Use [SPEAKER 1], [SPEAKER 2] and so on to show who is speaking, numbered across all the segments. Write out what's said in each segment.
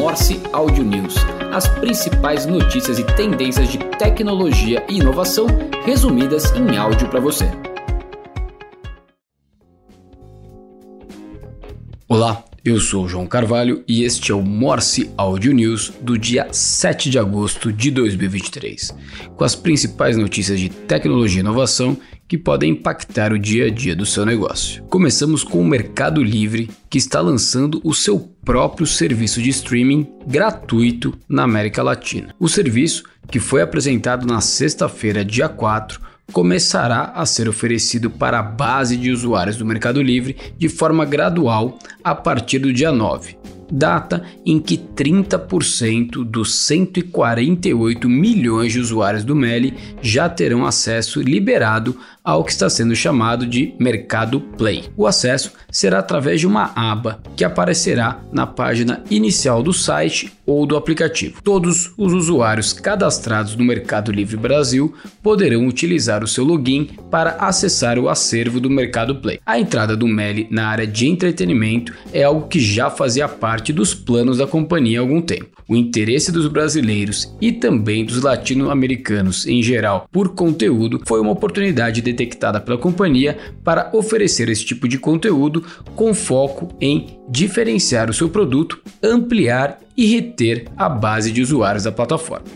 [SPEAKER 1] Morse Audio News, as principais notícias e tendências de tecnologia e inovação resumidas em áudio para você. Olá, eu sou João Carvalho e este é o Morse Audio News do dia 7 de agosto de 2023, com as principais notícias de tecnologia e inovação que podem impactar o dia a dia do seu negócio. Começamos com o Mercado Livre, que está lançando o seu próprio serviço de streaming gratuito na América Latina. O serviço, que foi apresentado na sexta-feira, dia 4, começará a ser oferecido para a base de usuários do Mercado Livre de forma gradual a partir do dia 9 data em que 30% dos 148 milhões de usuários do Meli já terão acesso liberado ao que está sendo chamado de Mercado Play. O acesso será através de uma aba que aparecerá na página inicial do site ou do aplicativo. Todos os usuários cadastrados no Mercado Livre Brasil poderão utilizar o seu login para acessar o acervo do Mercado Play. A entrada do Meli na área de entretenimento é algo que já fazia parte dos planos da companhia há algum tempo. O interesse dos brasileiros e também dos latino-americanos em geral por conteúdo foi uma oportunidade detectada pela companhia para oferecer esse tipo de conteúdo com foco em diferenciar o seu produto, ampliar e reter a base de usuários da plataforma.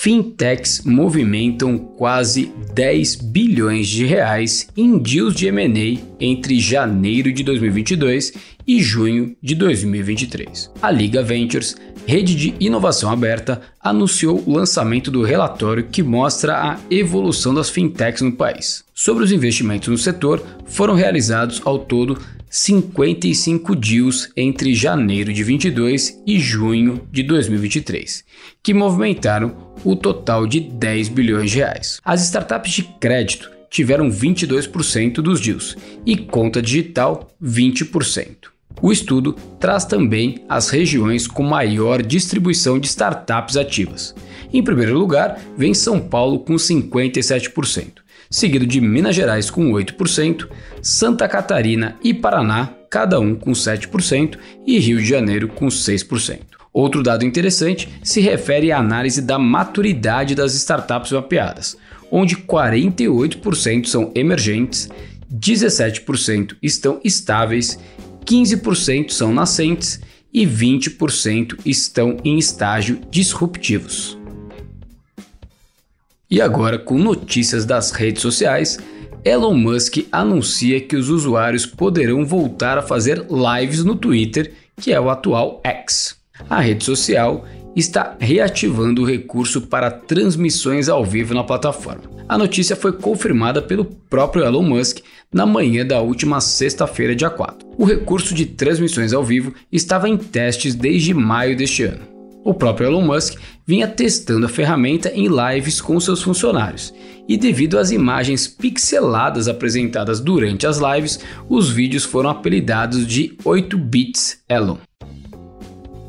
[SPEAKER 1] Fintechs movimentam quase 10 bilhões de reais em deals de M&A entre janeiro de 2022 e junho de 2023. A Liga Ventures, rede de inovação aberta, anunciou o lançamento do relatório que mostra a evolução das fintechs no país. Sobre os investimentos no setor, foram realizados ao todo 55 deals entre janeiro de 22 e junho de 2023, que movimentaram o total de 10 bilhões de reais. As startups de crédito tiveram 22% dos deals e conta digital 20%. O estudo traz também as regiões com maior distribuição de startups ativas. Em primeiro lugar, vem São Paulo com 57%, seguido de Minas Gerais com 8%, Santa Catarina e Paraná, cada um com 7%, e Rio de Janeiro com 6%. Outro dado interessante se refere à análise da maturidade das startups mapeadas, onde 48% são emergentes, 17% estão estáveis, 15% são nascentes e 20% estão em estágio disruptivos. E agora, com notícias das redes sociais, Elon Musk anuncia que os usuários poderão voltar a fazer lives no Twitter, que é o atual X. A rede social está reativando o recurso para transmissões ao vivo na plataforma. A notícia foi confirmada pelo próprio Elon Musk na manhã da última sexta-feira, dia 4. O recurso de transmissões ao vivo estava em testes desde maio deste ano. O próprio Elon Musk vinha testando a ferramenta em lives com seus funcionários, e devido às imagens pixeladas apresentadas durante as lives, os vídeos foram apelidados de 8 bits Elon.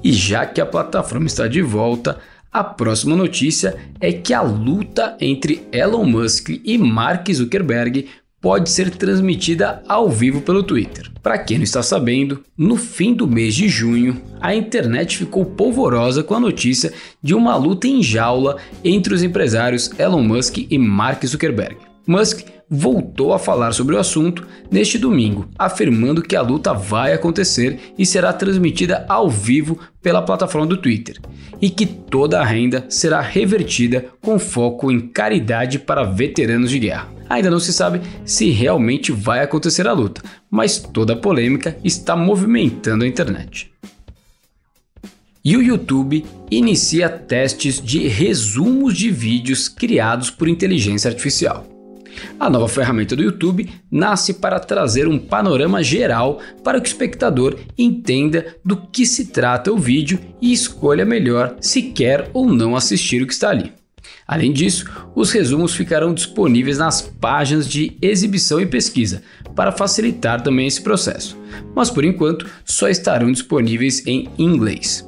[SPEAKER 1] E já que a plataforma está de volta, a próxima notícia é que a luta entre Elon Musk e Mark Zuckerberg pode ser transmitida ao vivo pelo Twitter. Para quem não está sabendo, no fim do mês de junho, a internet ficou polvorosa com a notícia de uma luta em jaula entre os empresários Elon Musk e Mark Zuckerberg. Musk voltou a falar sobre o assunto neste domingo, afirmando que a luta vai acontecer e será transmitida ao vivo pela plataforma do Twitter, e que toda a renda será revertida com foco em caridade para veteranos de guerra. Ainda não se sabe se realmente vai acontecer a luta, mas toda a polêmica está movimentando a internet. E o YouTube inicia testes de resumos de vídeos criados por inteligência artificial. A nova ferramenta do YouTube nasce para trazer um panorama geral para que o espectador entenda do que se trata o vídeo e escolha melhor se quer ou não assistir o que está ali. Além disso, os resumos ficarão disponíveis nas páginas de exibição e pesquisa, para facilitar também esse processo, mas por enquanto só estarão disponíveis em inglês.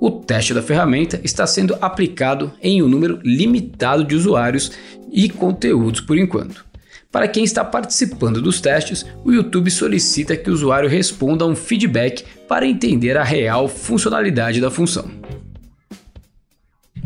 [SPEAKER 1] O teste da ferramenta está sendo aplicado em um número limitado de usuários e conteúdos por enquanto. Para quem está participando dos testes, o YouTube solicita que o usuário responda um feedback para entender a real funcionalidade da função.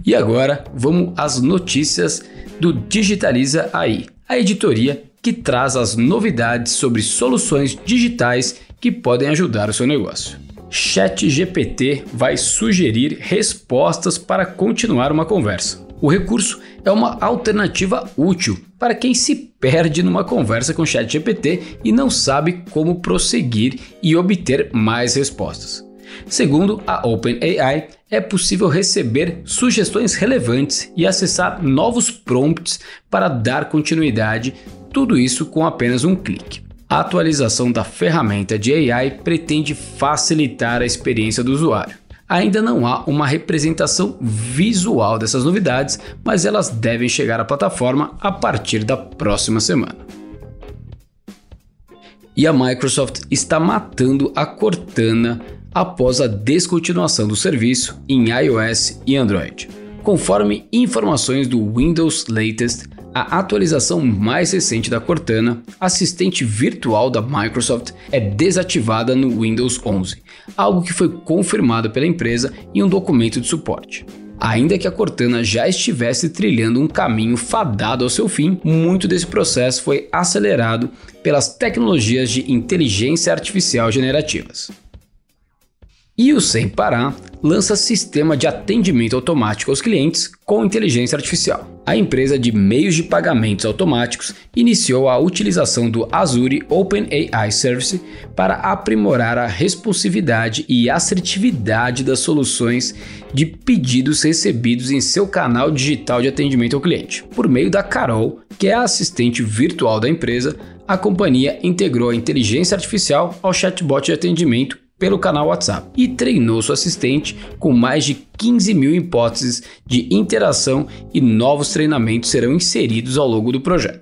[SPEAKER 1] E agora vamos às notícias do Digitaliza AI, a editoria que traz as novidades sobre soluções digitais que podem ajudar o seu negócio. ChatGPT vai sugerir respostas para continuar uma conversa. O recurso é uma alternativa útil para quem se perde numa conversa com ChatGPT e não sabe como prosseguir e obter mais respostas. Segundo a OpenAI, é possível receber sugestões relevantes e acessar novos prompts para dar continuidade, tudo isso com apenas um clique. A atualização da ferramenta de AI pretende facilitar a experiência do usuário. Ainda não há uma representação visual dessas novidades, mas elas devem chegar à plataforma a partir da próxima semana. E a Microsoft está matando a Cortana após a descontinuação do serviço em iOS e Android. Conforme informações do Windows Latest, a atualização mais recente da Cortana, assistente virtual da Microsoft, é desativada no Windows 11, algo que foi confirmado pela empresa em um documento de suporte. Ainda que a Cortana já estivesse trilhando um caminho fadado ao seu fim, muito desse processo foi acelerado pelas tecnologias de inteligência artificial generativas. E o Sem Parar lança sistema de atendimento automático aos clientes com inteligência artificial. A empresa de meios de pagamentos automáticos iniciou a utilização do Azure OpenAI Service para aprimorar a responsividade e assertividade das soluções de pedidos recebidos em seu canal digital de atendimento ao cliente. Por meio da Carol, que é a assistente virtual da empresa, a companhia integrou a inteligência artificial ao chatbot de atendimento pelo canal WhatsApp e treinou seu assistente com mais de 15 mil hipóteses de interação e novos treinamentos serão inseridos ao longo do projeto.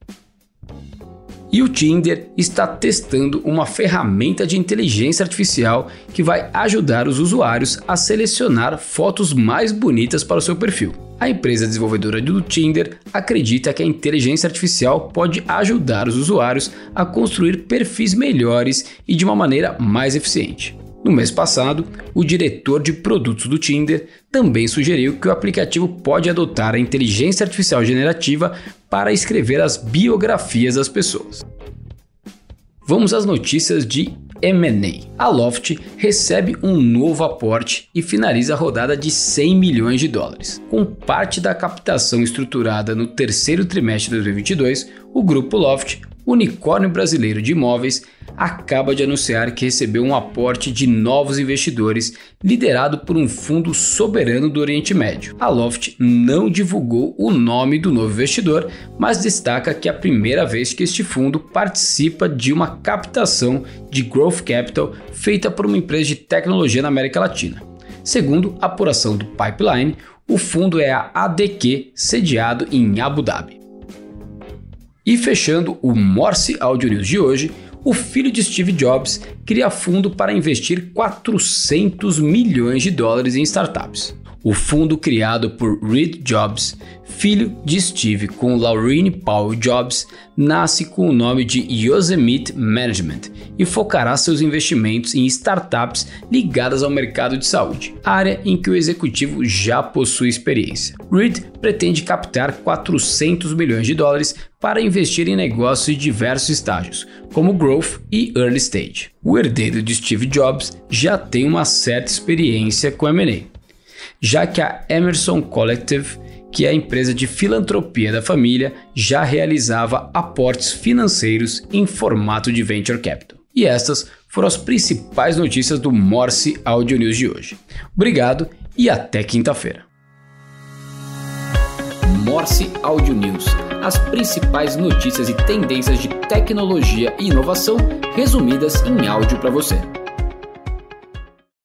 [SPEAKER 1] E o Tinder está testando uma ferramenta de inteligência artificial que vai ajudar os usuários a selecionar fotos mais bonitas para o seu perfil. A empresa desenvolvedora do Tinder acredita que a inteligência artificial pode ajudar os usuários a construir perfis melhores e de uma maneira mais eficiente. No mês passado, o diretor de produtos do Tinder também sugeriu que o aplicativo pode adotar a inteligência artificial generativa para escrever as biografias das pessoas. Vamos às notícias de M&A. A Loft recebe um novo aporte e finaliza a rodada de 100 milhões de dólares. Com parte da captação estruturada no terceiro trimestre de 2022, o grupo Loft unicórnio brasileiro de imóveis, acaba de anunciar que recebeu um aporte de novos investidores liderado por um fundo soberano do Oriente Médio. A Loft não divulgou o nome do novo investidor, mas destaca que é a primeira vez que este fundo participa de uma captação de growth capital feita por uma empresa de tecnologia na América Latina. Segundo a apuração do Pipeline, o fundo é a ADQ, sediado em Abu Dhabi. E fechando o Morse Audio News de hoje, o filho de Steve Jobs cria fundo para investir 400 milhões de dólares em startups. O fundo criado por Reed Jobs, filho de Steve com Laurene Paul Jobs, nasce com o nome de Yosemite Management e focará seus investimentos em startups ligadas ao mercado de saúde, área em que o executivo já possui experiência. Reed pretende captar 400 milhões de dólares para investir em negócios de diversos estágios, como growth e early stage. O herdeiro de Steve Jobs já tem uma certa experiência com M&A já que a Emerson Collective, que é a empresa de filantropia da família, já realizava aportes financeiros em formato de venture capital. E estas foram as principais notícias do Morse Audio News de hoje. Obrigado e até quinta-feira. Morse Audio News. As principais notícias e tendências de tecnologia e inovação resumidas em áudio para você.